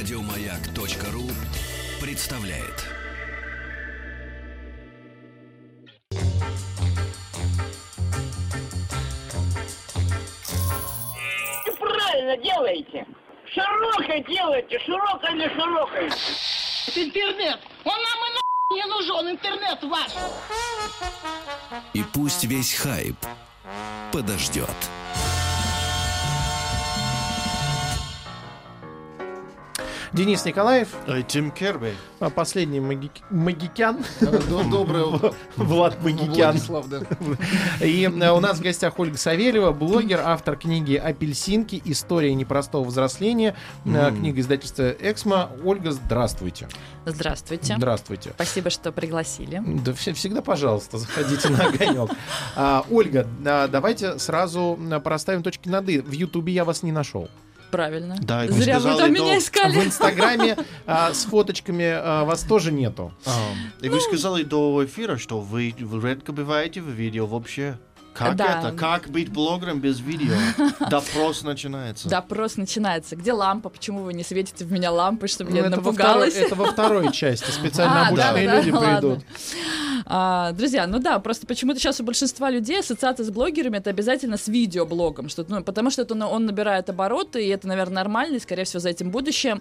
Радиомаяк.ру представляет. И правильно делаете. Широкой делайте, широкой или широкой. Интернет! Он нам и на не нужен, интернет ваш! И пусть весь хайп подождет. Денис Николаев, Э, Тим Керби. а последний маги- магикян, Доброе Влад Магикян. Владислав, да. И э, у нас в гостях Ольга Савельева, блогер, автор книги «Апельсинки. История непростого взросления». Э, Книга издательства «Эксмо». Ольга, здравствуйте. Здравствуйте. Здравствуйте. Спасибо, что пригласили. Да все- всегда, пожалуйста, заходите на огонек. А, Ольга, давайте сразу проставим точки над «и». В Ютубе я вас не нашел. Правильно. Да, и Зря вы там до- меня В искали. Инстаграме а, с фоточками а, вас тоже нету. А, И вы сказали до эфира, что вы редко бываете в видео вообще. Как Да. это? Как быть блогером без видео? Допрос начинается. Допрос начинается. Где лампа? Почему вы не светите в меня лампой, чтобы я Ну, это, во второй, напугалась? это во второй части. Специально А, обученные да-да-да, люди ладно. придут. А, друзья, ну да, просто почему-то сейчас у большинства людей ассоциация с блогерами это обязательно с видеоблогом, что, ну, потому что это, ну, он набирает обороты, и это, наверное, нормально, и, скорее всего, за этим будущее.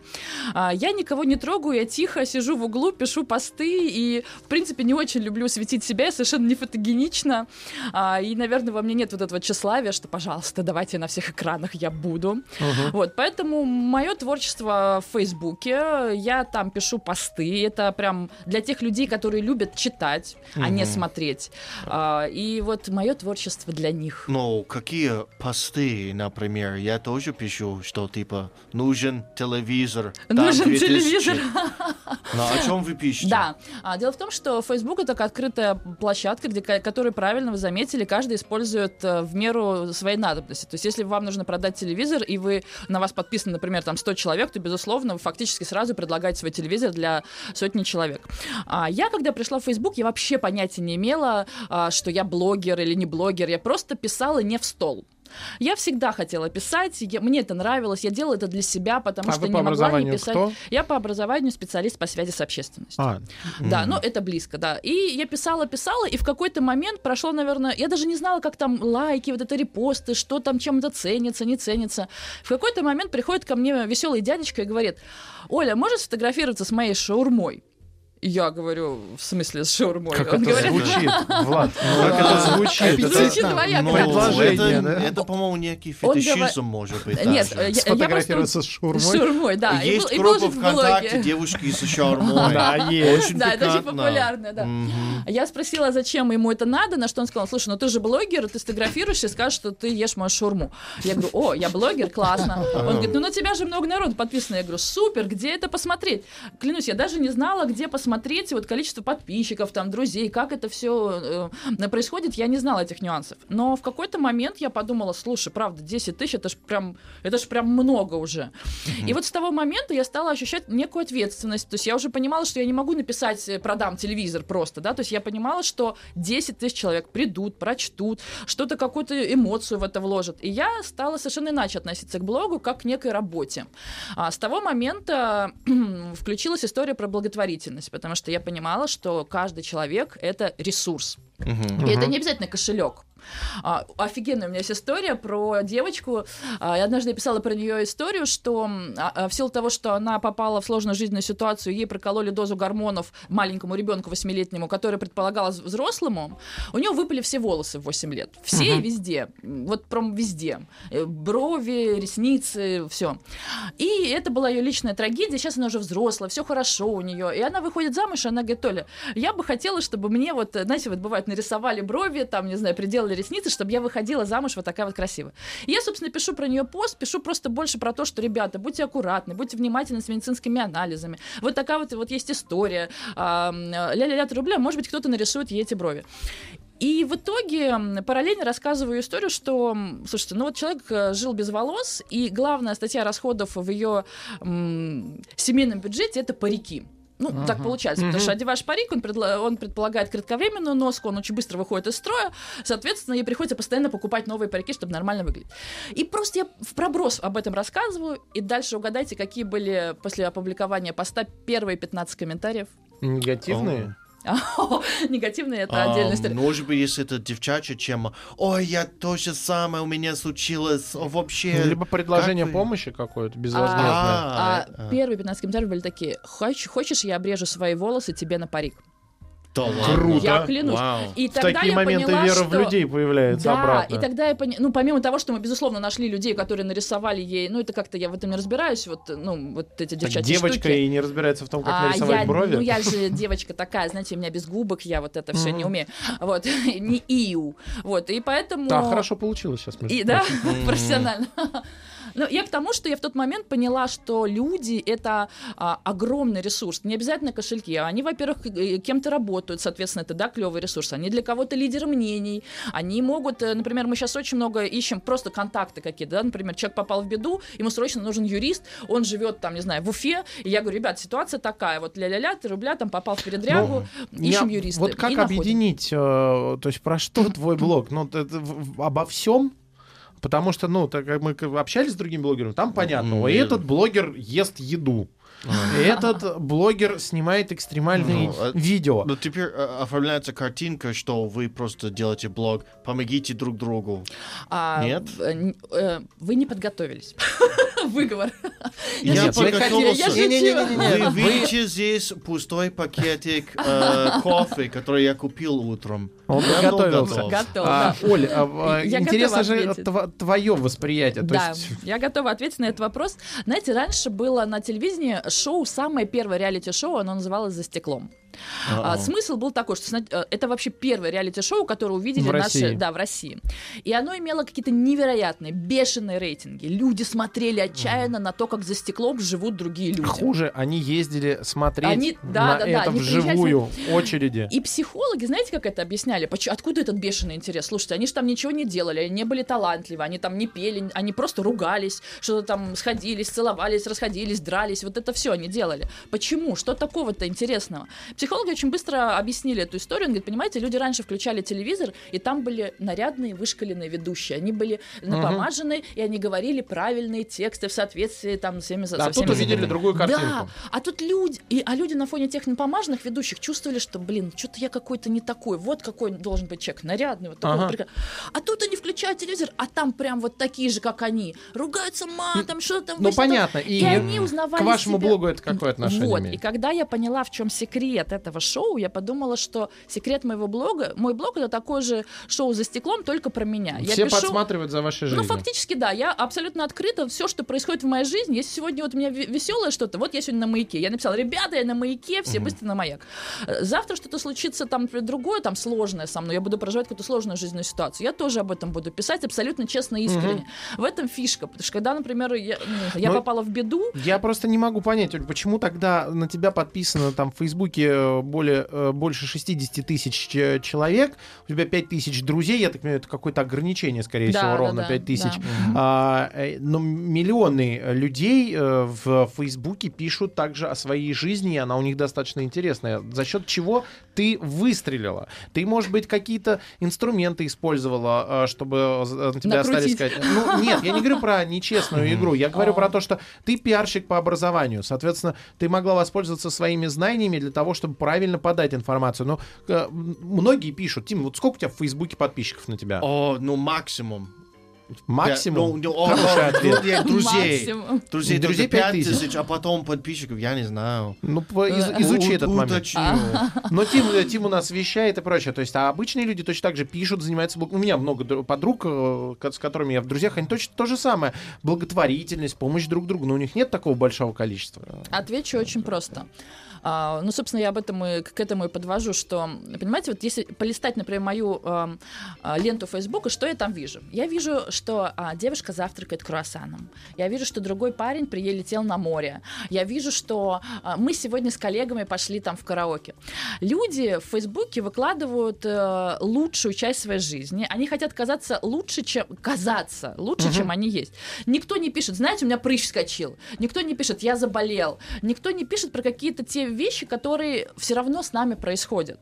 А, я никого не трогаю, я тихо сижу в углу, пишу посты, и, в принципе, не очень люблю светить себя, я совершенно не фотогенична, А, и, наверное, во мне нет вот этого тщеславия, что, пожалуйста, давайте на всех экранах я буду. Вот, поэтому мое творчество в Фейсбуке, я там пишу посты, это прям для тех людей, которые любят читать, а не смотреть. А, и вот мое творчество для них. Но какие посты, например, я тоже пишу, что типа нужен телевизор. Нужен 2000. телевизор. Но о чем вы пишете? Да. А, дело в том, что Facebook это открытая площадка, где, которую, правильно вы заметили, каждый использует э, в меру своей надобности. То есть, если вам нужно продать телевизор, и вы на вас подписано, например, там 100 человек, то, безусловно, вы фактически сразу предлагаете свой телевизор для сотни человек. А я, когда пришла в Facebook, я вообще понятия не имела, а, что я блогер или не блогер. Я просто писала не в стол. Я всегда хотела писать, я- мне это нравилось, я делала это для себя, потому А что не могла не писать. кто? Я по образованию специалист по связи с общественностью. А, Да, ну это близко, да. И я писала, писала, и в какой-то момент прошло, наверное, я даже не знала, как там лайки, вот это репосты, что там чем это ценится, не ценится. В какой-то момент приходит ко мне веселый дядечка и говорит, Оля, можешь сфотографироваться с моей шаурмой? Я говорю, в смысле, с шаурмой? как Он это говорит, звучит, Влад? Как это звучит? Звучит Это- двояко. Ну, Предложение, это, да? это, по-моему, некий фетишизм, может быть. Нет, я- Сфотографироваться с С шаурмой? да. Есть группа ВКонтакте девушки со шаурмой. Да, есть. Очень Да, это очень популярно, да. Я спросила, зачем ему это надо, на что он сказал, слушай, ну ты же блогер, ты сфотографируешься и скажешь, что ты ешь мою шаурму. Я говорю, о, я блогер, классно. Он говорит, ну на тебя же много народу подписано. Я говорю, супер, где это посмотреть? Клянусь, я даже не знала, где посмотреть вот количество подписчиков, там, друзей, как это все происходит, я не знала этих нюансов. Но в какой-то момент я подумала, слушай, правда, 10 тысяч, это ж прям, это ж прям много уже. И вот с того момента я стала ощущать некую ответственность. То есть я уже понимала, что я не могу написать э, «продам телевизор» просто, да, то есть я понимала, что 10 тысяч человек придут, прочтут, что-то, какую-то эмоцию в это вложат. И я стала совершенно иначе относиться к блогу, как к некой работе. А с того момента включилась история про благотворительность, потому что я понимала, что каждый человек — это ресурс. И это не обязательно кошелек. А, офигенная у меня есть история про девочку. А, я однажды писала про нее историю, что а, а, в силу того, что она попала в сложную жизненную ситуацию, ей прокололи дозу гормонов маленькому ребенку восьмилетнему, который предполагалось взрослому, у нее выпали все волосы в 8 лет. Все и везде. Вот прям везде. Э, Брови, ресницы, все. И это была ее личная трагедия. Сейчас она уже взрослая, все хорошо у нее. И она выходит замуж, и она говорит, Толя, я бы хотела, чтобы мне вот, э, знаете, вот бывает, нарисовали брови, там, не знаю, приделали ресницы, чтобы я выходила замуж вот такая вот красивая. Я, собственно, пишу про нее пост, пишу просто больше про то, что, ребята, будьте аккуратны, будьте внимательны с медицинскими анализами. Вот такая вот, вот есть история. Ля-ля-ля, рубля, может быть, кто-то нарисует ей эти брови. И в итоге параллельно рассказываю историю, что, слушайте, ну вот человек э, жил без волос, и главная статья расходов в ее м, семейном бюджете это парики. Ну, так получается, потому что одеваешь парик, он, предла- он предполагает кратковременную носку, он очень быстро выходит из строя, соответственно, ей приходится постоянно покупать новые парики, чтобы нормально выглядеть. И просто я в проброс об этом рассказываю, и дальше угадайте, какие были после опубликования поста первые 15 комментариев. Негативные? Негативные это А, отдельная история. Может быть, если это девчачья тема. Ой, я то же самое у меня случилось. Вообще. Либо предложение как помощи какое-то безвозмездное. А, А, а. первые 15 комментариев были такие: «Хоч- Хочешь, я обрежу свои волосы тебе на парик? Да ладно. Круто. Я клянусь. Вау. И В тогда такие я моменты поняла, вера что... в людей появляется Да, обратно. и тогда я поняла, ну, помимо того, что мы, безусловно, нашли людей, которые нарисовали ей, ну, это как-то я в этом не разбираюсь, вот, ну, вот эти Так девчачьи девочка штуки. и не разбирается в том, как А, нарисовать я, брови. Ну, я же девочка такая, знаете, у меня без губок, я вот это все не умею. Вот, не иу. Вот, и поэтому... Да, хорошо получилось сейчас. И, да, профессионально. Ну, я к тому, что я в тот момент поняла, что люди — это а, огромный ресурс. Не обязательно кошельки. Они, во-первых, э, кем-то работают, соответственно, это, да, клевый ресурс. Они для кого-то лидеры мнений. Они могут, э, например, мы сейчас очень много ищем просто контакты какие-то, да, например, человек попал в беду, ему срочно нужен юрист, он живет там, не знаю, в Уфе, и я говорю, ребят, ситуация такая, вот ля-ля-ля, ты рубля, там попал в передрягу, ищем Я- юриста. Вот как объединить, э, то есть про что твой блог? Ну, это обо всем? Потому что, ну, так как мы общались с другими блогерами, там понятно, я- этот блогер ест еду. И Этот блогер снимает экстремальные Ну, а- видео. Ну, теперь э, оформляется картинка, что вы просто делаете блог, помогите друг другу. А, Нет? э, э, вы не подготовились. Выговор. Я подготовился. Вы видите здесь пустой пакетик кофе, который я купил утром. Он подготовился. готов. Готов, А. Оль, интересно же твое восприятие. Да, я готова ответить на этот вопрос. Знаете, раньше было на телевидении шоу, самое первое реалити-шоу, оно называлось «За стеклом». А, смысл был такой, что э, это вообще первое реалити-шоу, которое увидели В наши, России. да, в России. И оно имело какие-то невероятные, бешеные рейтинги. Люди смотрели отчаянно на то, как за стеклом живут другие люди. хуже, они ездили смотреть Они- да, на да, да, это они вживую, очереди. И психологи, знаете, как это объясняли? Откуда этот бешеный интерес? Слушайте, они же там ничего не делали, они не были талантливы, они там не пели, они просто ругались, что-то там сходились, целовались, расходились, дрались. Вот это все они делали. Почему? Что такого-то интересного? Психологи очень быстро объяснили эту историю. Он говорит, понимаете, люди раньше включали телевизор, и там были нарядные, вышкаленные ведущие. Они были напомажены, и они говорили правильные тексты в соответствии там с всеми со А тут всеми увидели законами. другую картинку. Да, а тут люди, и, а люди на фоне тех напомаженных ведущих чувствовали, что, блин, что-то я какой-то не такой, вот какой должен быть человек, нарядный, вот такой Ага. прикольный. А тут они включают телевизор, а там прям вот такие же, как они, ругаются матом, что там. Ну, понятно. И, И они узнавали к вашему себя. блогу это какое отношение Вот, имеет? и когда я поняла, в чем секрет этого шоу, я подумала, что секрет моего блога, мой блог это такое же шоу за стеклом, только про меня. Я Все пишу- подсматривают за вашей ну, жизнью. фактически, да, я абсолютно открыта. Все, что происходит в моей жизни. Если сегодня вот у меня веселое что-то, вот я сегодня на маяке. Я написала, ребята, я на маяке, все быстро на маяк. Э, Завтра что-то случится там другое, там сложное со мной, я буду проживать какую-то сложную жизненную ситуацию. Я тоже об этом буду писать абсолютно честно и искренне. В этом фишка. Потому что когда, например, я, ну, я Ну, попала в беду, Я просто не могу понять, Оль, почему тогда на тебя подписано там в Фейсбуке более, э, больше 60 тысяч э, человек, у тебя 5 тысяч друзей, я так понимаю, это какое-то ограничение, скорее Да, всего, да, ровно да, 5 тысяч. да. А, э, но миллионы э, людей э, в Фейсбуке пишут также о своей жизни, и она у них достаточно интересная. За счет чего ты выстрелила? Ты, может быть, какие-то инструменты использовала, э, чтобы э, на тебя остались Накрутить. сказать. Ну, нет, я не говорю про нечестную игру. Я говорю про то, что ты пиарщик по образованию. Соответственно, ты могла воспользоваться своими знаниями для того, чтобы правильно подать информацию. Но м, многие пишут, Тим, вот сколько у тебя в Фейсбуке подписчиков на тебя? О, ну максимум. Максимум? Пять- ну, ну, о, Хороший о, друзей. Максимум. Друзей, друзей друзей 5 пять тысяч. тысяч, а потом подписчиков, я не знаю. Ну, из- изучи У- этот момент. уточню. Но Тим, э, Тим у нас вещает и прочее. То есть, а обычные люди точно так же пишут, занимаются... У меня много дру- подруг, э, с которыми я в друзьях, они точно то же самое. Благотворительность, помощь друг другу. Но у них нет такого большого количества. Отвечу очень просто. А, ну, собственно, я об этом и к этому и подвожу, что, понимаете, вот если полистать, например, мою эм, а, ленту Фейсбука, что я там вижу? Я вижу, что а, девушка завтракает круассаном. Я вижу, что другой парень прилетел на море. Я вижу, что а, мы сегодня с коллегами пошли там в караоке. Люди в Фейсбуке выкладывают э, лучшую часть своей жизни. Они хотят казаться лучше, чем казаться лучше, чем они есть. Никто не пишет, знаете, у меня прыщ вскочил. Никто не пишет, я заболел. Никто не пишет про какие-то те вещи, которые все равно с нами происходят.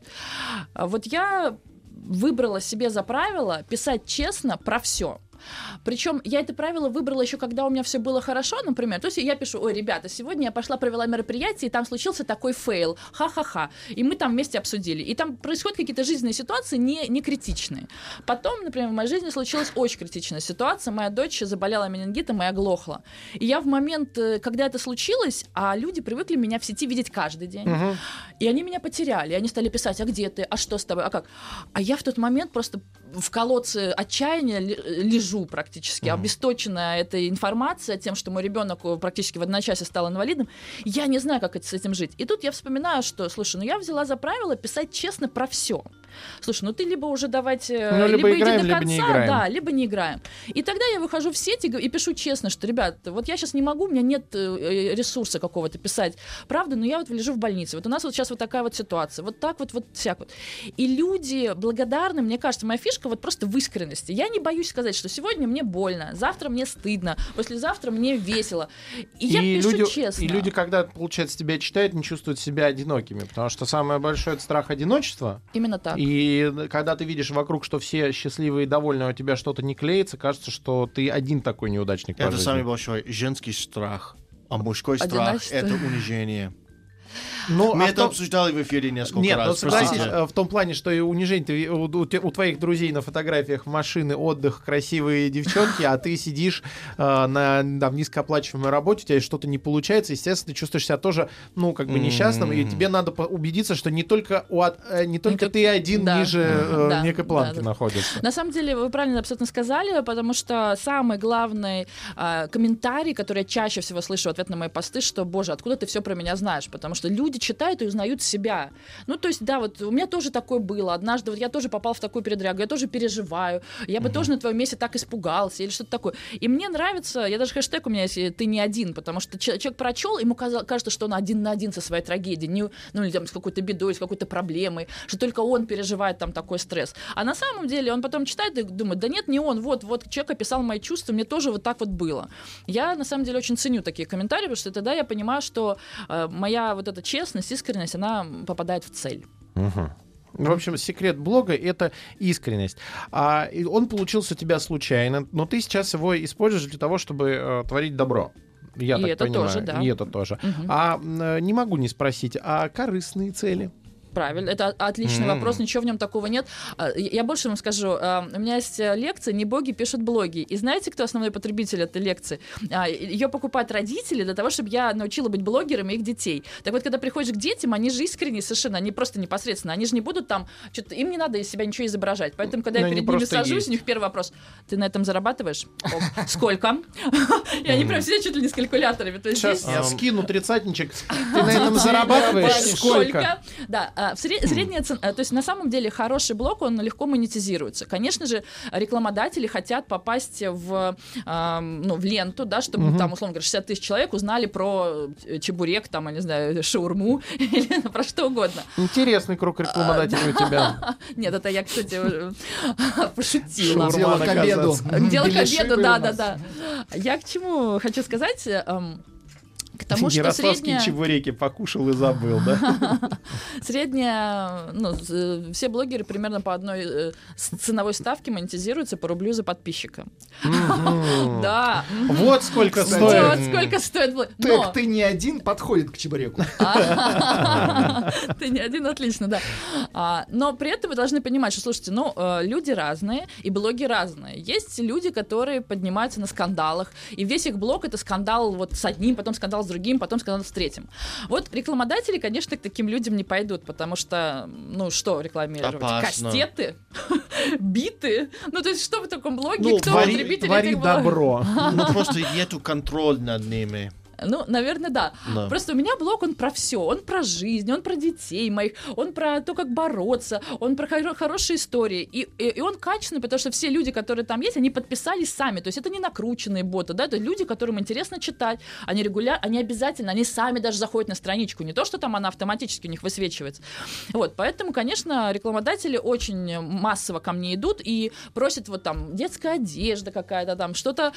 А Вот я выбрала себе за правило писать честно про все. Причем я это правило выбрала еще, когда у меня все было хорошо, например. То есть я пишу, ой, ребята, сегодня я пошла, провела мероприятие, и там случился такой фейл, ха-ха-ха. И мы там вместе обсудили. И там происходят какие-то жизненные ситуации не, не критичные. Потом, например, в моей жизни случилась очень критичная ситуация. Моя дочь заболела менингитом и оглохла. И я в момент, э, когда это случилось, а люди привыкли меня в сети видеть каждый день. И они меня потеряли. И они стали писать, а где ты, а что с тобой, а как? А я в тот момент просто в колодце отчаяния ли- лежу практически, обесточенная этой информацией, тем, что мой ребенок практически в одночасье стал инвалидом. Я не знаю, как это, с этим жить. И тут я вспоминаю, что, слушай, ну я взяла за правило писать честно про все. Слушай, ну ты либо уже давайте, Ну, либо иди играем, до либо конца, не играем. да, либо не играем. И тогда я выхожу в сеть и, и пишу честно, что, ребят, вот я сейчас не могу, у меня нет э, ресурса какого-то писать правду, но я вот лежу в больнице. Вот у нас вот сейчас вот такая вот ситуация. Вот так вот, вот всяк вот. И люди благодарны, мне кажется, моя фишка вот просто в искренности. Я не боюсь сказать, что сегодня мне больно, завтра мне стыдно, послезавтра мне весело. И, я пишу люди, честно. и люди, когда, получается, тебя читают, не чувствуют себя одинокими, потому что самое большое это страх одиночества. Именно так. И когда ты видишь вокруг, что все счастливые и довольны, а у тебя что-то не клеится, кажется, что ты один такой неудачник по Это жизни. самый большой женский страх. А мужской страх это унижение. Ну, Мы а это том- обсуждали в эфире несколько Нет, ну раз. согласись, простите. э, в том плане, что и унижение, у, у у твоих друзей на фотографиях машины, отдых, красивые девчонки, а ты сидишь э, на там, низкооплачиваемой работе, у тебя что-то не получается, естественно, ты чувствуешь себя тоже, ну, как бы несчастным, и М. тебе надо убедиться, что не только, у э, не только ты один да. ниже э, Да, некой планки да, да. находишься. На самом деле, вы правильно абсолютно сказали, потому что самый главный а, комментарий, который я чаще всего слышу в ответ на мои посты, что, боже, откуда ты все про меня знаешь? Потому что люди читают и узнают себя. Ну, то есть, да, вот у меня тоже такое было. Однажды вот я тоже попал в такую передрягу, я тоже переживаю, я бы тоже на твоем месте так испугался или что-то такое. И мне нравится, я даже хэштег у меня есть, ты не один, потому что че- человек прочел, ему кажется, что он один на один со своей трагедией, не, ну, или там с какой-то бедой, с какой-то проблемой, что только он переживает там такой стресс. А на самом деле он потом читает и думает, да нет, не он, вот, вот человек описал мои чувства, мне тоже вот так вот было. Я на самом деле очень ценю такие комментарии, потому что тогда я понимаю, что э, моя вот эта честность, искренность, она попадает в цель. Мгм. В общем, секрет блога — это искренность. А он получился у тебя случайно, но ты сейчас его используешь для того, чтобы э, творить добро. Я И так это понимаю. тоже, да. И это тоже. Мгм. А э, не могу не спросить, а корыстные цели? Правильно, это отличный М. вопрос, ничего в нем такого нет. А, Я больше вам скажу, а, у меня есть э, лекция «Не боги пишут блоги». И знаете, кто основной потребитель этой лекции? Ее покупают родители для того, чтобы я научила быть блогерами их детей. Так вот, когда приходишь к детям, они же искренние совершенно, они просто непосредственно, они же не будут там, что-то им не надо из себя ничего изображать. Поэтому, когда Ну, я перед ними просто сажусь, есть. у них первый вопрос, ты на этом зарабатываешь? Сколько? И они прям сидят чуть ли не с калькуляторами. Сейчас я скину тридцатничек. Ты на этом зарабатываешь? Сколько? Да, а, средняя цена, то есть на самом деле хороший блог, он легко монетизируется. Конечно же, рекламодатели хотят попасть в, ну, в ленту, да, чтобы там, условно говоря, 60 тысяч человек узнали про э, чебурек, там, я не знаю, шаурму или про что угодно. Интересный круг рекламодателей у тебя. Нет, это я, кстати, пошутила. Дело к обеду. Дело к обеду, да, да, да. Я к чему хочу сказать? К тому, что средняя... чебуреки покушал и забыл, да? Средняя, ну, э, все блогеры примерно по одной э, ценовой ставке монетизируются по рублю за подписчика. Да. Вот сколько Кстати, Вот стоит. сколько стоит блог. Так Но ты не один подходит к чебуреку. ты не один, отлично, да. А, Но при этом вы должны понимать, что, слушайте, ну, э, люди разные, и блоги разные. Есть люди, которые поднимаются на скандалах, и весь их блог — это скандал вот с одним, потом скандал с другим, потом скандал с третьим. Вот рекламодатели, конечно, к таким людям не пойдут, потому что, ну, что рекламировать? Опасно. Кастеты? Биты? Ну, то есть что в таком блоге? Ну, Кто твори потребитель твори этих блогов? добро. Ну, просто нету контроля над ними. Ну, наверное, да. Да. Просто у меня блог, он про все. Он про жизнь, он про детей моих, он про то, как бороться, он про хоро- хорошие истории. И, и, и он качественный, потому что все люди, которые там есть, они подписались сами. То есть это не накрученные боты, да, это люди, которым интересно читать. Они регулярно, они обязательно, они сами даже заходят на страничку. Не то, что там она автоматически у них высвечивается. Вот, поэтому, конечно, рекламодатели очень массово ко мне идут и просят вот там детская одежда какая-то там, что-то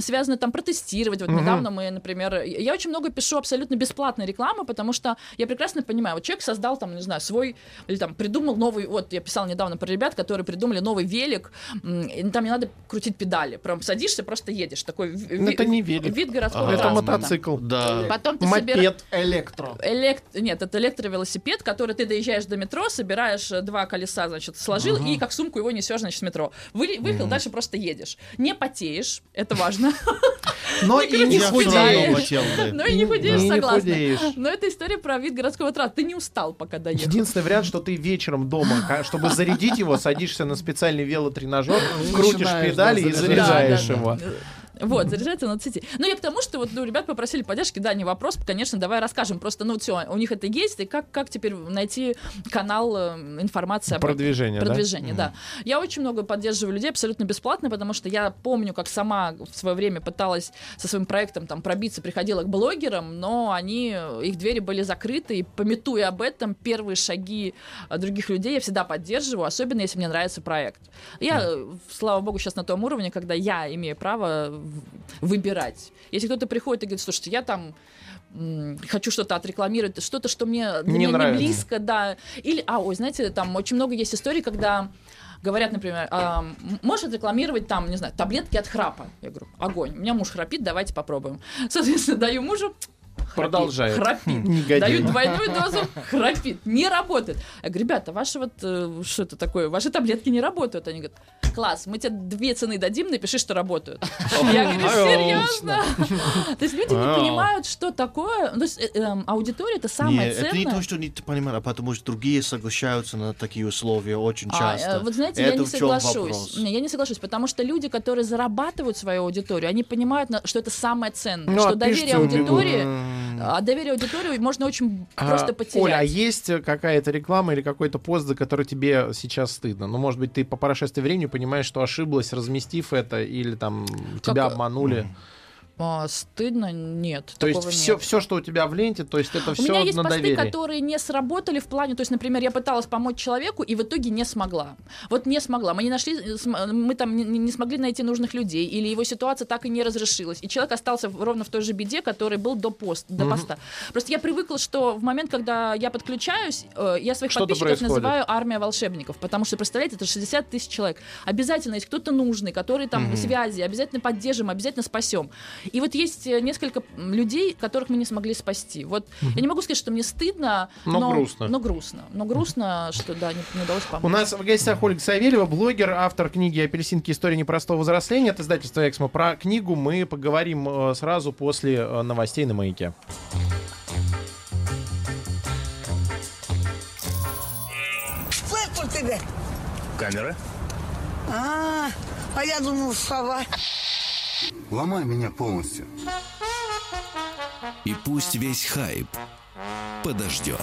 связанное там протестировать. Вот недавно мы, например, я очень много пишу абсолютно бесплатной рекламы, потому что я прекрасно понимаю, вот человек создал там, не знаю, свой, или там придумал новый, вот я писал недавно про ребят, которые придумали новый велик, там не надо крутить педали, прям садишься, просто едешь, такой ви- Ну, это не велик. вид городского Это транспорта. мотоцикл. Да. Потом ты. Мопед. Электро. Элект... Нет, это электровелосипед, который ты доезжаешь до метро, собираешь э, два колеса, значит, сложил, и как сумку его несешь, значит, с метро. Вы... Выехал, дальше просто едешь. Не потеешь, это важно. Но и не худеешь. Но и не худеешь, согласна. Но это история про вид городского транспорта. Ты не устал, пока доехал. Единственный вариант, что ты вечером дома, чтобы зарядить его, садишься на специальный велотренажер, крутишь педали да, и заряжаешь его. Вот, заряжается на сети. Ну, я к тому, что вот ну, ребят попросили поддержки, да, не вопрос, конечно, давай расскажем. Просто, ну, все, у них это есть, и как, как теперь найти канал э, информации об? Продвижение, да? Продвижение, да. Я очень много поддерживаю людей абсолютно бесплатно, потому что я помню, как сама в свое время пыталась со своим проектом там пробиться, приходила к блогерам, но они, их двери были закрыты, и пометуя об этом, первые шаги э, других людей я всегда поддерживаю, особенно если мне нравится проект. Я, э, слава богу, сейчас на том уровне, когда я имею право выбирать. Если кто-то приходит и говорит, слушайте, я там хочу что-то отрекламировать, что-то, что мне, Не нравится. не близко, да. Или, а, ой, знаете, там очень много есть историй, когда говорят, например, а, можешь отрекламировать там, не знаю, таблетки от храпа. Я говорю, огонь, у меня муж храпит, давайте попробуем. Соответственно, даю мужу, Продолжает. Храпит. Негодяй. Дают двойную дозу, храпит. Не работает. Я говорю, ребята, ваши вот, э, что это такое, ваши таблетки не работают. Они говорят, класс, мы тебе две цены дадим, напиши, что работают. Я говорю, серьезно? То есть люди не понимают, что такое. Ну, То есть э, эм, аудитория это самое Нет, это не ценное. то, что не понимают, а потому что другие соглашаются на такие условия очень А, часто. э, вот знаете, я не соглашусь. я не соглашусь, потому что люди, которые зарабатывают свою аудиторию, они понимают, что это самое ценное, Ну, что доверие аудитории, а доверие аудитории можно очень А, просто потерять. Оля, а есть какая-то реклама или какой-то пост, за который тебе сейчас стыдно? Ну, может быть, ты по прошествии времени понимаешь, что ошиблась, разместив это, или там тебя Как- обманули. А, стыдно? Нет. То есть все, нет. все, что у тебя в ленте, то есть это У все меня есть на посты, доверие. которые не сработали в плане, то есть, например, я пыталась помочь человеку и в итоге не смогла. Вот не смогла. Мы не нашли, э, см- мы там не, не смогли найти нужных людей, или его ситуация так и не разрешилась, и человек остался ровно в той же беде, который был до пост, до поста. Просто я привыкла, что в момент, когда я подключаюсь, э, я своих Что-то подписчиков происходит. называю армия волшебников, потому что представляете, это 60 тысяч человек. Обязательно есть кто-то нужный, который там в связи, обязательно поддержим, обязательно спасем. И вот есть э, несколько людей, которых мы не смогли спасти. Вот я не могу сказать, что мне стыдно, Но но, грустно. Но грустно. Но грустно, что да, не, не удалось помочь. У нас в гостях Ольга Савельева, блогер, автор книги «Апельсинки. История непростого взросления» от издательства «Эксмо». Про книгу мы поговорим э, сразу после э, новостей на «Маяке». Что это у тебя? Камера? А, а я думал, сова. Ломай меня полностью. И пусть весь хайп подождет.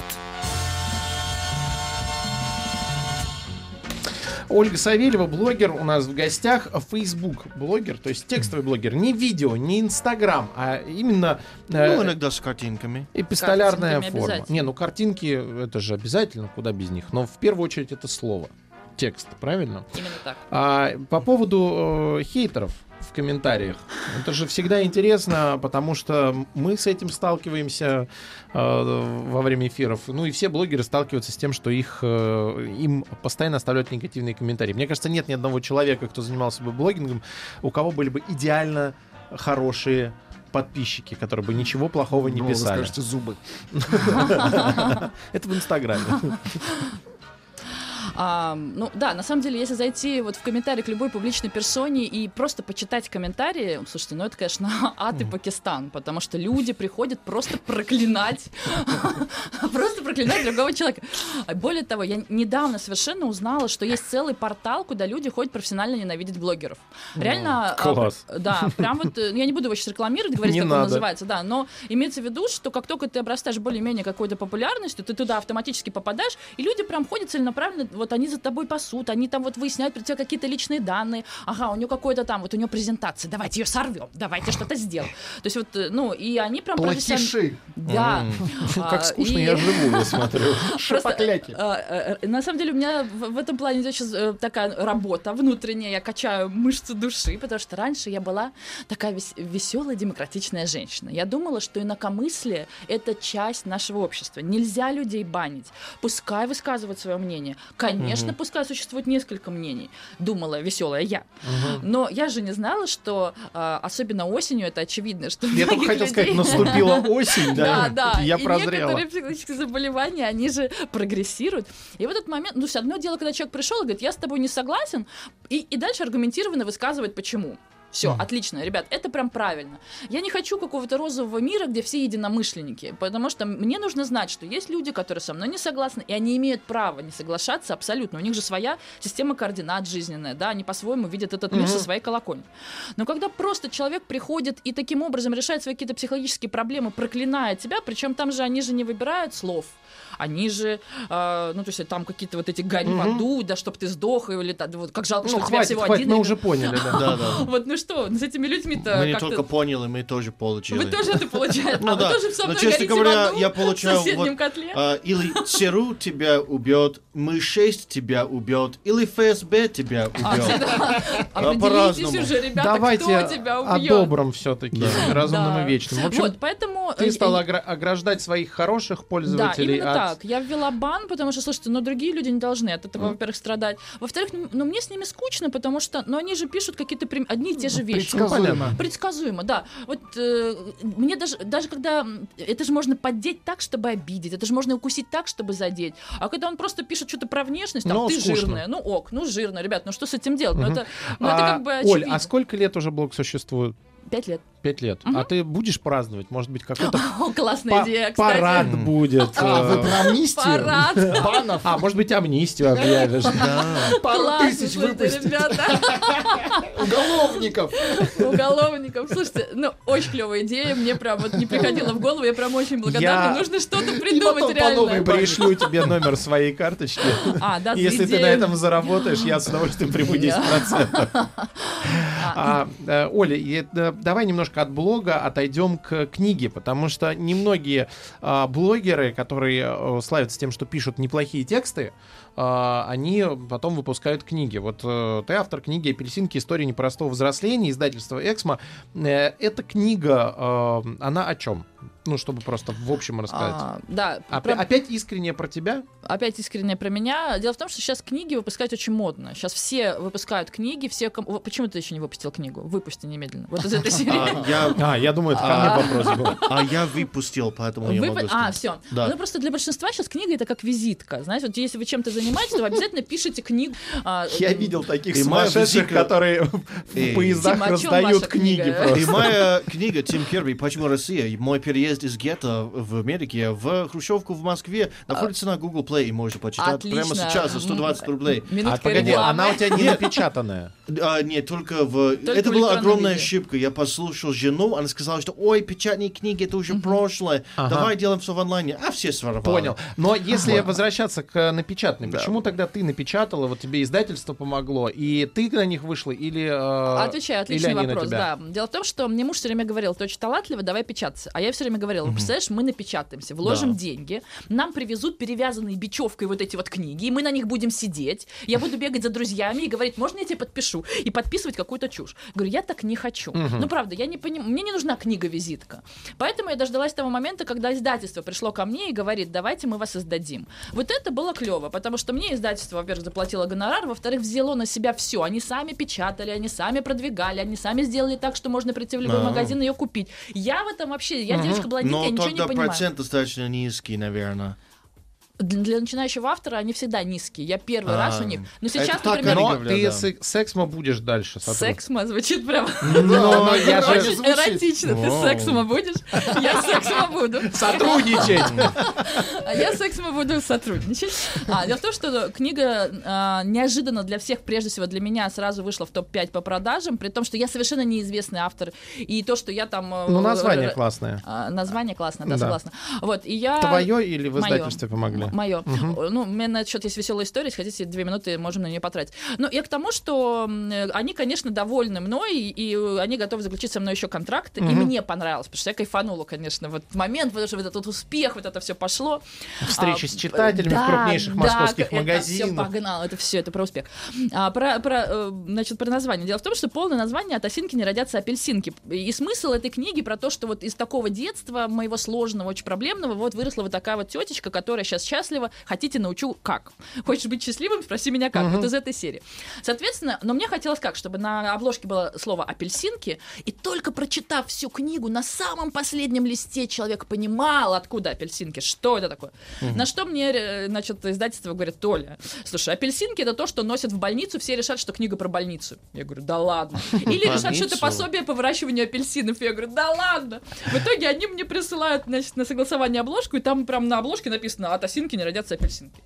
Ольга Савельева, блогер, у нас в гостях. Facebook блогер, то есть текстовый блогер. Не видео, не Инстаграм, а именно э, Ну, иногда с картинками. эпистолярная Картинками форма. Не, ну картинки, это же обязательно, куда без них. Но в первую очередь это слово. Текст, правильно? Именно так. А по поводу э, хейтеров в комментариях. Это же всегда интересно, потому что мы с этим сталкиваемся э, во время эфиров. Ну и все блогеры сталкиваются с тем, что их, э, им постоянно оставляют негативные комментарии. Мне кажется, нет ни одного человека, кто занимался бы блогингом, у кого были бы идеально хорошие подписчики, которые бы ничего плохого не вы писали. скажете зубы. Это в Инстаграме. А, ну да, на самом деле, если зайти вот в комментарии к любой публичной персоне и просто почитать комментарии, слушайте, ну это, конечно, ад и Пакистан, потому что люди приходят просто проклинать, просто проклинать другого человека. Более того, я недавно совершенно узнала, что есть целый портал, куда люди ходят профессионально ненавидеть блогеров. Реально, а, Класс. да, прям вот, э, я не буду его сейчас рекламировать, говорить, как он называется, да, но имеется в виду, что как только ты обрастаешь более-менее какой-то популярностью, ты туда автоматически попадаешь, и люди прям ходят целенаправленно, вот вот они за тобой пасут, они там вот выясняют про тебя какие-то личные данные, ага, у нее какой-то там, вот у нее презентация, давайте ее сорвем, давайте что-то сделаем. То есть вот, э, ну, и они прям Плохиши. Да. А, Как скучно я живу, я смотрю. Шапокляки. э, э, на самом деле у меня в, этом плане сейчас такая работа внутренняя, я качаю мышцы души, потому что раньше я была такая веселая, демократичная женщина. Я думала, что инакомыслие — это часть нашего общества. Нельзя людей банить. Пускай высказывают свое мнение. Конечно, пускай существует несколько мнений. Думала веселая я. Но я же не знала, что э, особенно осенью это очевидно, что Я только хотел сказать, людей- наступила осень, да, да, да. я и прозрела. некоторые психологические заболевания, они же прогрессируют. И в этот момент, ну, есть одно дело, когда человек пришел и говорит, я с тобой не согласен, и, и дальше аргументированно высказывает, почему. Все, отлично, ребят, это прям правильно. Я не хочу какого-то розового мира, где все единомышленники, потому что мне нужно знать, что есть люди, которые со мной не согласны, и они имеют право не соглашаться абсолютно. У них же своя система координат жизненная, да, они по-своему видят этот мир со своей колокольни. Но когда просто человек приходит и таким образом решает свои какие-то психологические проблемы, проклиная тебя, причем там же они же не выбирают слов, они же, э, ну, то есть там какие-то вот эти гори в аду, да, чтоб ты сдох, или да, вот как жалко, Ну, что у тебя хватит, всего хватит, один. мы уже поняли, да. Да, да. Вот, ну что, с этими людьми-то Мы не только поняли, мы тоже получили. Вы тоже это получаете? Ну а да. вы тоже все Но, честно говоря, я получаю вот, а, или ЦРУ тебя убьет, Мы-6 тебя убьет, или ФСБ тебя убьет. Определитесь по-разному. уже, ребята, Давайте кто тебя о убьет. добром все-таки, разумном Да. и вечном. В общем, Вот, поэтому... ты э, стала э, огра- ограждать своих хороших пользователей от... так. Я ввела бан, потому что, слушайте, но другие люди не должны от этого, во-первых, страдать. Во-вторых, ну, ну, мне с ними скучно, потому что, ну, они же пишут какие-то прям одни и те же вещи. Предсказуемо. Предсказуемо, да. Вот э, мне даже, даже когда... Это же можно поддеть так, чтобы обидеть. Это же можно укусить так, чтобы задеть. А когда он просто пишет что-то про внешность, там, Ну, ты скучно. жирная, ну ок, ну жирная, ребят, ну что с этим делать? Ну это, ну, это А, как бы Оль, очевидно. а сколько лет уже блог существует? Пять лет. Пять лет. А ты будешь праздновать? Может быть, какой-то О, классная па- идея, кстати. парад будет? А, вы э, про амнистию? Парад. Банов. А, может быть, амнистию объявишь. Пару Классно, тысяч выпустить. ребята. Уголовников. уголовников. Слушайте, ну, очень клевая идея, мне прям вот не приходила в голову, я прям очень благодарна. Я- Нужно что-то придумать реально. Пришлю тебе номер своей карточки. А, да, Если ты на этом заработаешь, я с удовольствием приму 10%. А, э, Оля, давай немножко от блога отойдем к книге, потому что немногие а, блогеры, которые э, славятся тем, что пишут неплохие тексты, они потом выпускают книги. Вот э, ты автор книги «Апельсинки. История непростого взросления», издательство «Эксмо». Э, Эта книга, э, она о чем? Ну, чтобы просто в общем рассказать. А, да, Опя- про- Опять искренне про тебя? опять искренне про меня. Дело в том, что сейчас книги выпускать очень модно. Сейчас все выпускают книги, все... ком- Почему ты еще не выпустил книгу? Выпусти немедленно. Вот из этой серии. А, я, А, я думаю, это ко мне вопрос был. а я выпустил, поэтому я могу А, все. Да. Ну просто для большинства сейчас книга это как визитка. Знаете, вот если вы чем-то занимаетесь, то вы обязательно пишите книгу. А, Я видел таких сумасшедших, которые в поездах раздают книги? И моя книга «Тим Керби. Почему Россия?» Мой переезд из гетто в Америке в Хрущевку в Москве находится на Google Play и можно почитать прямо сейчас за 120 рублей. А погоди, она у тебя не напечатанная. А, нет, только в... Это была огромная ошибка. Я послушал жену, она сказала, что ой, печатные книги, это уже прошлое. Давай делаем все в онлайне. А все своровали. Понял. Но если возвращаться к напечатанной, почему тогда ты напечатала, вот тебе издательство помогло, и ты на них вышла, или э, Отвечаю, или отличный они на вопрос. тебя? Да. Дело в том, что мне муж все время говорил, ты очень талантлива, давай печататься. А я все время говорила, «Ну, представляешь, мы напечатаемся, вложим Да. деньги, нам привезут перевязанные бечевкой вот эти вот книги, и мы на них будем сидеть. Я буду бегать за друзьями и говорить, можно я тебе подпишу? И подписывать какую-то чушь. Говорю, я так не хочу. Ну, правда, я не понимаю, мне не нужна книга-визитка. Поэтому я дождалась того момента, когда издательство пришло ко мне и говорит, давайте мы вас издадим. Вот это было клево, потому что мне издательство, во-первых, заплатило гонорар, во-вторых, взяло на себя все. Они сами печатали, они сами продвигали, они сами сделали так, что можно прийти в любой А. магазин и ее купить. Я в этом вообще, я девочка блондинка, Но я ничего не тогда понимаю. процент достаточно низкий, наверное. Для, начинающего автора они всегда низкие. Я первый А, раз у них. Но сейчас, это так например, они Но говорят, ты да. с сексмо будешь дальше сексма звучит прям Но я же очень эротично. Ты сексма будешь? Я сексма буду. сотрудничать. А я с сексом буду сотрудничать. А, дело в том, что книга а, неожиданно для всех, прежде всего для меня, сразу вышла в топ-5 по продажам, при том, что я совершенно неизвестный автор. И то, что я там... э, Ну, название классное. а, название классно, да, согласна. Вот, и я... Твое или в издательстве помогли? Мое. Ну, у меня на этот счет есть веселая история, если хотите, две минуты можем на нее потратить. Но я к тому, что э, они, конечно, довольны мной, и э, они готовы заключить со мной еще контракт, и мне понравилось, потому что я кайфанула, конечно, в этот момент, потому что вот этот успех, вот это все пошло. Встречи А, с читателями в да, крупнейших да, московских это магазинах. все погнал, это все, это про успех. А, про, про, э, значит, про название. Дело в том, что полное название «От осинки не родятся апельсинки». И смысл этой книги про то, что вот из такого детства, моего сложного, очень проблемного, вот выросла вот такая вот тетечка, которая сейчас счастлива. Хотите, научу как? Хочешь быть счастливым? Спроси меня как. Вот из этой серии. Соответственно, но мне хотелось как? Чтобы на обложке было слово «апельсинки», и только прочитав всю книгу, на самом последнем листе человек понимал, откуда апельсинки, что это такое. На что мне, э, значит, издательство говорит, Толя, слушай, апельсинки это то, что носят в больницу, все решат, что книга про больницу. Я говорю, да ладно. Или решат, что это пособие по выращиванию апельсинов. Я говорю, да ладно. В итоге они мне присылают, значит, на согласование обложку, и там прям на обложке написано, от осинки не родятся апельсинки.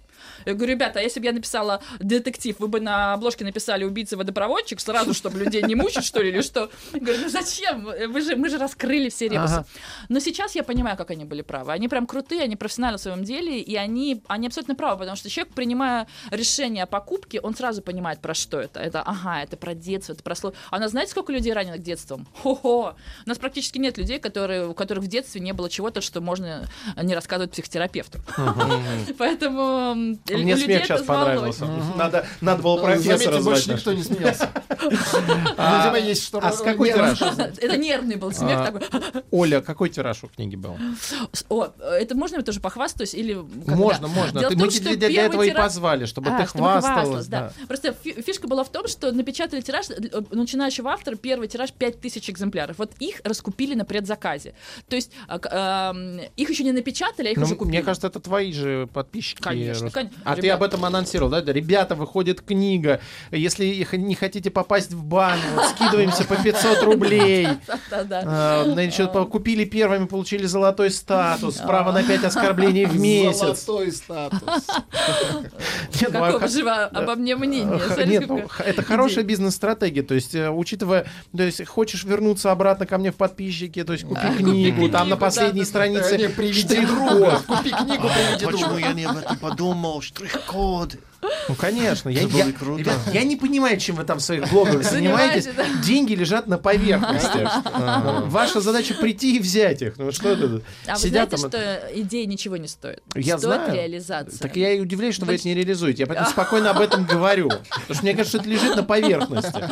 Я говорю, ребята, а если бы я написала детектив, вы бы на обложке написали убийца-водопроводчик, сразу, чтобы людей не мучить, что ли, или что? Я говорю, ну зачем? Вы же, мы же раскрыли все ребусы. Ага. Но сейчас я понимаю, как они были правы. Они прям крутые, они профессионалы в своем деле, и они, они абсолютно правы, потому что человек, принимая решение о покупке, он сразу понимает, про что это. Это, ага, это про детство, это про слово. А у нас знаете, сколько людей раненых детством? Хо-хо! У нас практически нет людей, которые, у которых в детстве не было чего-то, что можно не рассказывать психотерапевту. Поэтому Мне смех сейчас понравился. Надо, надо было профессора Заметьте, звать. больше никто не смеялся. А, Видимо, есть что а с какой тираж? Это нервный был смех А, такой. Оля, какой тираж у книги был? О, это можно я тоже похвастаюсь? Или? Можно, можно. Ты- мы для этого и позвали, чтобы А, ты чтобы хвасталась, хвасталась. Просто фи- фишка была в том, что напечатали тираж э, начинающего автора, первый тираж 5000 экземпляров. Вот их раскупили на предзаказе. То есть их еще не напечатали, а их Ну, уже купили. мне кажется, это твои же подписчики. Конечно, конечно. А ты об этом анонсировал, да? Да, Ребята, выходит книга. Если их не хотите попасть в бан, вот, скидываемся по 500 рублей. Да-да. А, Значит, по- купили первыми, получили золотой статус, право на 5 оскорблений в месяц. Золотой статус. Нет, ну, а Какого как- же обо мне мнение? Нет, ну, это хорошая бизнес-стратегия. То есть, э, учитывая, то есть, хочешь вернуться обратно ко мне в подписчики, то есть, купи книгу, там на последней Э, странице приведи друга. Купи книгу, приведи Почему друга. я не об этом подумал? Штрих-код. Ну, конечно. Я, я- круто. ребят, я не понимаю, чем вы там в своих блогах занимаетесь. Деньги лежат на поверхности. Ваша задача прийти и взять их. Ну что это? А вы знаете, что идея ничего не стоит? Я стоит знаю. реализация. Так я и удивляюсь, что вы это не реализуете. Я поэтому спокойно об этом говорю. Потому что мне кажется, это лежит на поверхности.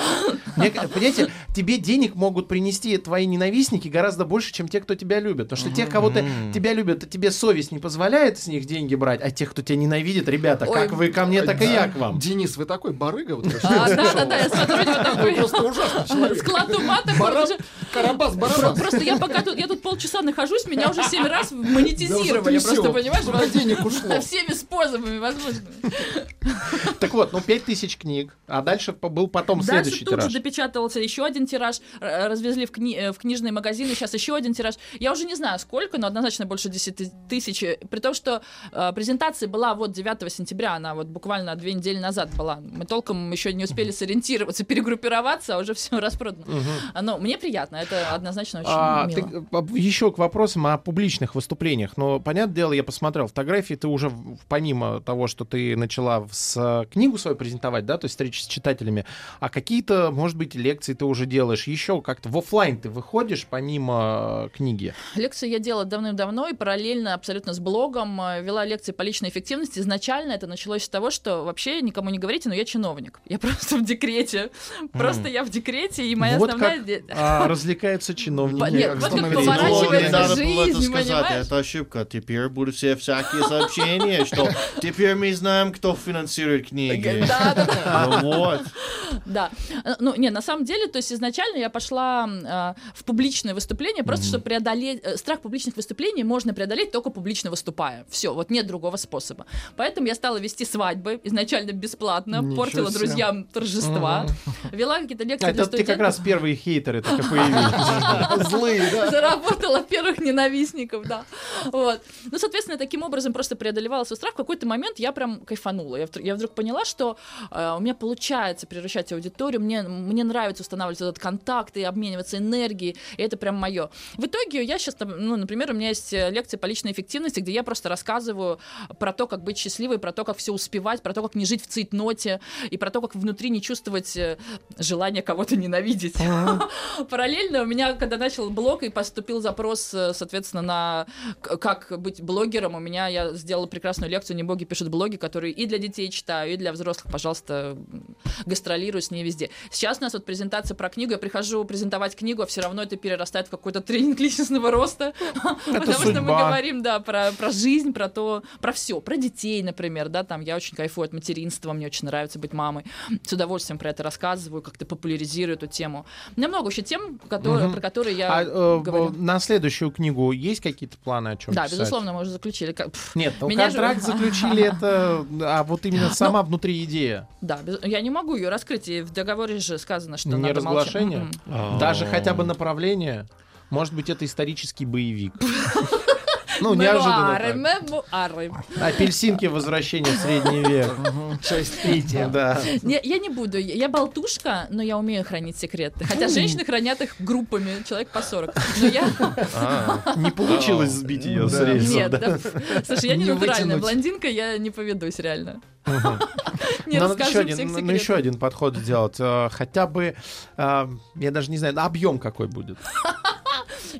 Понимаете, тебе денег могут принести твои ненавистники гораздо больше, чем те, кто тебя любит. Потому что тех, кого ты, тебя любят, тебе совесть не позволяет с них деньги брать, а тех, кто тебя ненавидит, ребята, Ой, как вы ко мне, так и я к вам. Денис, вы такой барыга? вот А, да, да, да, я смотрю, Вы такой просто ужасный человек. склад ума такой. Карабас, барабас. Просто я пока тут, я тут полчаса нахожусь, меня уже семь раз монетизировали, просто понимаешь? Денег ушло. Всеми способами возможными. Так вот, ну 5000 книг, а дальше был потом Дальше следующий тут тираж. же допечатывался еще один тираж, р- развезли в, кни- э, в книжные магазины, сейчас еще один тираж. Я уже не знаю сколько, но однозначно больше 10 тысяч. При том, что э, презентация была вот 9 сентября, она вот буквально две недели назад была. Мы толком еще не успели сориентироваться, перегруппироваться, а уже все распродано. А, Но мне приятно, это однозначно очень А, мило. ты, а, еще к вопросам о публичных выступлениях. Но, понятное дело, я посмотрел фотографии, ты уже, помимо того, что ты начала с э, книгу свою презентовать, да, то есть встречи с читателями, а какие-то, может быть, лекции ты уже делаешь, еще как-то в оффлайн ты выходишь помимо э, книги? Лекции я делала давным-давно и параллельно абсолютно с блогом э, вела лекции по личной эффективности. Изначально это началось с того, что вообще никому не говорите, но я чиновник. Я просто в декрете. Просто я в декрете, и моя вот основная... как а, развлекаются чиновники. Нет, как вот как становится поворачивается не надо было это жизнь, сказать, понимаешь? это ошибка. Теперь будут все всякие сообщения, что теперь мы знаем, кто финансирует книги. Да, да, да. Ну вот. Да. Ну, не, на самом деле, то есть изначально я пошла э, в публичное выступление, просто чтобы преодолеть... э, страх публичных выступлений можно преодолеть только публично выступая. Все, вот нет другого способа. Поэтому я стала вести свадьбы, изначально бесплатно, Ничего портила себе. друзьям торжества, вела какие-то лекции А для это ты как студентов. раз первые хейтеры так и появились. Злые, да? Заработала первых ненавистников, да. Вот. Ну, соответственно, таким образом просто преодолевала свой страх. В какой-то момент я прям кайфанула. Я, вдруг- поняла, что э, у меня получается превращать аудиторию, мне, мне нравится устанавливать этот контакт и обмениваться энергией, и это прям мое. В итоге я сейчас, ну, например, у меня есть э, лекция по личной эффективности, где я просто рассказываю про то, как быть счастливой, про то, как все успевать, про то, как не жить в цейтноте, и про то, как внутри не чувствовать э, желание кого-то ненавидеть. Параллельно у меня, когда начал блог и поступил запрос, э, соответственно, на как быть блогером, у меня я сделала прекрасную лекцию «Не боги пишут блоги», которые и для детей читаю, и для взрослых, пожалуйста, гастролирую с ней везде. Сейчас у нас вот презентация про книгу, я прихожу презентовать книгу, а все равно это перерастает в какой-то тренинг личностного роста, потому что мы говорим, да, про, про жизнь, про то, про все, про детей, например, да, там я очень кайфую от материнства, мне очень нравится быть мамой, с удовольствием про это рассказываю, как-то популяризирую эту тему. У меня много еще тем, которые, про которые я А, э, говорю. на следующую книгу есть какие-то планы о чем Да, безусловно, мы уже заключили. Нет, ну Меня же- контракт заключили это, а вот именно Ну, сама внутри идея. Да, я не могу ее раскрыть, и в договоре же сказано, что Не надо молчать. М-м. Даже хотя бы направление. Может быть, это исторический боевик. Ну, Мемуары, неожиданно так. Апельсинки возвращение в средний век. Часть третья. Да. Не, я не буду. Я болтушка, но я умею хранить секреты. Хотя женщины хранят их группами, человек по 40. Но я... Не получилось сбить ее с рельсов. Нет, да. Слушай, я не натуральная блондинка, я не поведусь реально. Не Надо еще один, ну, еще один подход сделать. Э, Хотя бы, э, я даже не знаю, объем какой будет.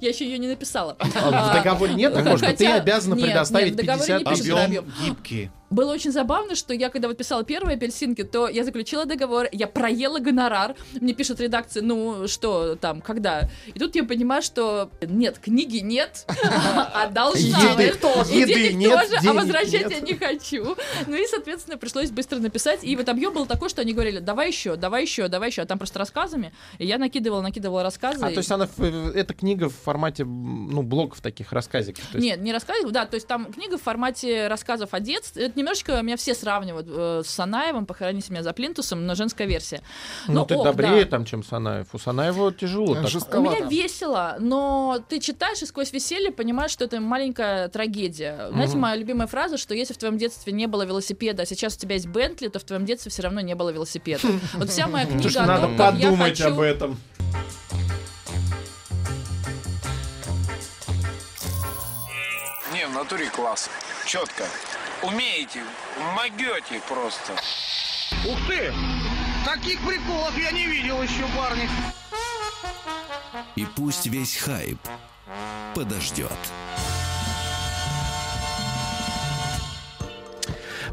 Я еще ее не написала. А В договоре нет такого, что ты обязана предоставить нет, в договоре 50 не пишется тысяч. объем. гибкий. Было очень забавно, что я, когда вот писала первые апельсинки, то я заключила договор, я проела гонорар. Мне пишет редакция, ну что там, когда? И тут я понимаю, что нет, книги нет, а должна. Еды тоже. денег Еды нет, тоже, а возвращать я не хочу. Ну и, соответственно, пришлось быстро написать. И вот объем был такой, что они говорили, давай еще, давай еще, давай еще. А там просто рассказами. И я накидывала, накидывала рассказы. А то есть она, в- эта книга в формате, ну, блоков таких, рассказиков. Нет, не рассказываю, да, то есть там книга в формате рассказов о детстве. Это немножечко меня все сравнивают э, с Санаевым, похороните меня за плинтусом, но женская версия. Ну, Но ты ок, добрее да. там, чем Санаев. У Санаева тяжело. так. У меня весело, но ты читаешь и сквозь веселье понимаешь, что это маленькая трагедия. Знаете, моя любимая фраза, что если в твоем детстве не было велосипеда, а сейчас у тебя есть Бентли, то в твоем детстве все равно не было велосипеда. Вот вся моя книга о надо том, как я подумать хочу... об этом. Не, в натуре класс. Четко. Умеете, могете просто. Ух ты! Таких приколов я не видел еще, парни. И пусть весь хайп подождет.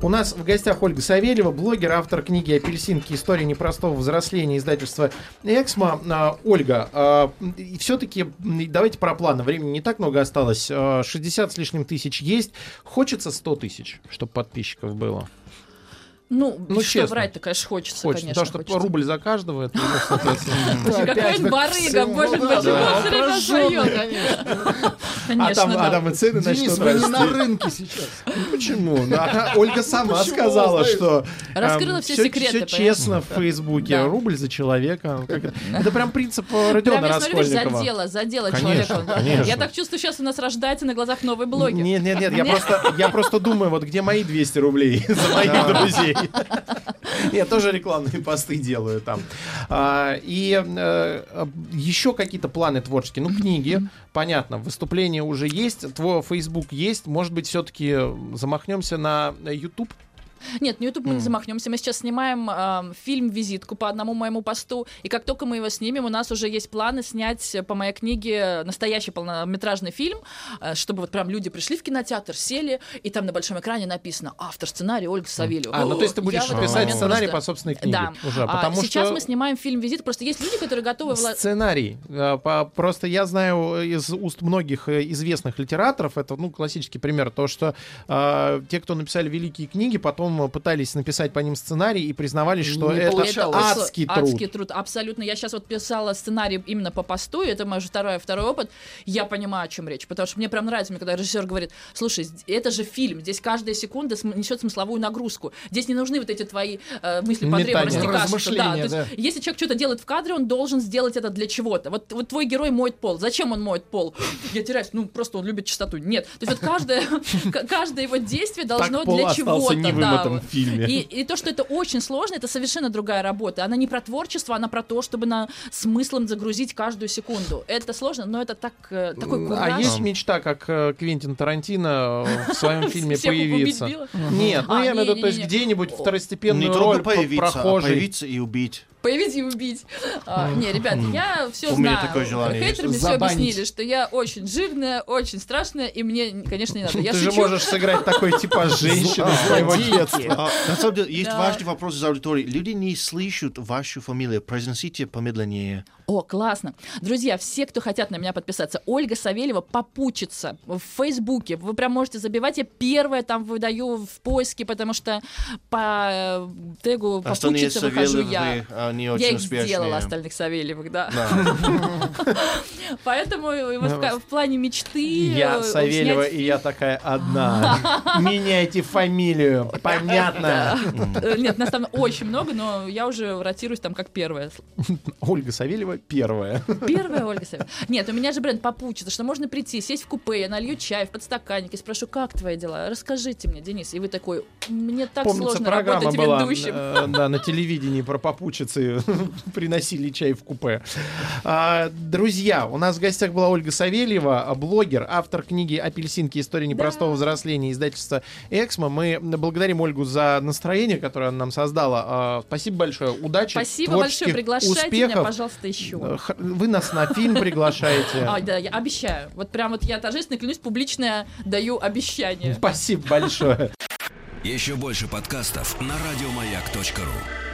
У нас в гостях Ольга Савельева, блогер, автор книги «Апельсинки. История непростого взросления» издательства «Эксмо». А, Ольга, все-таки давайте про планы. Времени не так много осталось. А, 60 с лишним тысяч есть. Хочется 100 тысяч, чтобы подписчиков было. Ну, Ну, что честно. врать-то, конечно, хочется, Хочется. конечно. Потому что хочется. рубль за каждого, это, ну, соответственно. Он барыга, боже, почему он все время свое? А Конечно, там, а да. там и цены начнут вы не на расти. рынке сейчас. Почему? Ну, а Ольга сама сказала, что Раскрыла эм, все всё- секреты, понимаешь? честно в Фейсбуке. Рубль за человека. Это? Прям принцип э, Прям Родиона Раскольникова. задела Конечно, человека. Я так чувствую, сейчас у нас рождается на глазах новый блогер. Нет, нет, нет, я Нет? просто, я просто думаю, вот где мои 200 рублей за моих друзей. Я тоже рекламные посты делаю там. А, И э, еще какие-то планы творческие. Ну, книги, понятно, выступления уже есть, твой Facebook есть. Может быть, все-таки замахнемся на YouTube? Нет, на YouTube мы не замахнемся. Мы сейчас снимаем эм, фильм-визитку по одному моему посту. И как только мы его снимем, у нас уже есть планы снять по моей книге настоящий полнометражный фильм, э, чтобы вот прям люди пришли в кинотеатр, сели, и там на большом экране написано автор сценария Ольга Савельева. А, ну то есть ты будешь писать сценарий просто- по собственной книге Да. уже, А потому сейчас что... мы снимаем фильм-визит. Просто есть люди, которые готовы... Сценарий. Э, Просто я знаю из уст многих э, известных литераторов, это ну, классический пример, то, что э, те, кто написали великие книги, потом э, пытались написать по ним сценарий и признавались, что Не это получалось. адский труд. Адский труд, абсолютно. Я сейчас вот писала сценарий именно по посту, и это мой уже второй, второй опыт. Я понимаю, о чем речь, потому что мне прям нравится, мне когда режиссер говорит, слушай, это же фильм, здесь каждая секунда несет смысловую нагрузку. Здесь не нужны вот эти твои э, мысли по растекашки. Да, есть, да. Если человек что-то делает в кадре, он должен сделать это для чего-то. Вот, вот твой герой моет пол. Зачем он моет пол? Я теряюсь, ну просто он любит чистоту. Нет. То есть вот каждое, каждое его действие должно для чего-то. Да, этом фильме. И, и то, что это очень сложно, это совершенно другая работа. Она не про творчество, она про то, чтобы на смыслом загрузить каждую секунду. Это сложно, но это так, э, такой кураж. А есть мечта, как э, Квентин Тарантино в своем фильме появиться? Нет, ну А, я имею в виду, то есть где-нибудь второстепенную роль по- появиться, а прохожей. появиться и убить. Появиться и убить. А, не, ребят, я все У меня знаю. такое желание мне все объяснили, что я очень жирная, очень страшная, и мне, конечно, не надо. Я Ты же шучу. можешь сыграть такой типаж женщины своего детства. На самом деле, есть важный вопрос из аудитории. Люди не слышат вашу фамилию. Произносите помедленнее. О, классно. Друзья, все, кто хотят на меня подписаться, Ольга Савельева попутчица в Фейсбуке. Вы прям можете забивать. Я первая там выдаю в поиске, потому что по э, тегу Остальные попутчица выхожу я. а, не Я очень их успешные. сделала, остальных Савельевых, да. Поэтому в, плане мечты... Я э, Савельева, и я такая одна. Меняйте фамилию. Понятно. Э, Нет, нас там очень много, но я уже ротируюсь там как первая. Ольга Савельева первая. Первая Ольга Савельева. Нет, у меня же бренд попутчица, что можно прийти, сесть в купе, я налью чай в подстаканнике, спрошу, как твои дела? Расскажите мне, Денис. И вы такой, мне так Помнится, сложно работать была ведущим. э, да, на телевидении про попутчицы приносили чай в купе. А, друзья, у нас в гостях была Ольга Савельева, блогер, автор книги «Апельсинки. История непростого взросления» издательства «Эксмо». Мы благодарим Ольгу за настроение, которое она нам создала. А, Спасибо большое. Удачи, Спасибо большое, приглашайте меня, успехов. пожалуйста, еще. Э, х- Вы нас на фильм приглашаете. А, да, я обещаю. Вот прям вот я торжественно клянусь, публично даю обещание. Спасибо большое. Еще больше подкастов на радиомаяк.ру.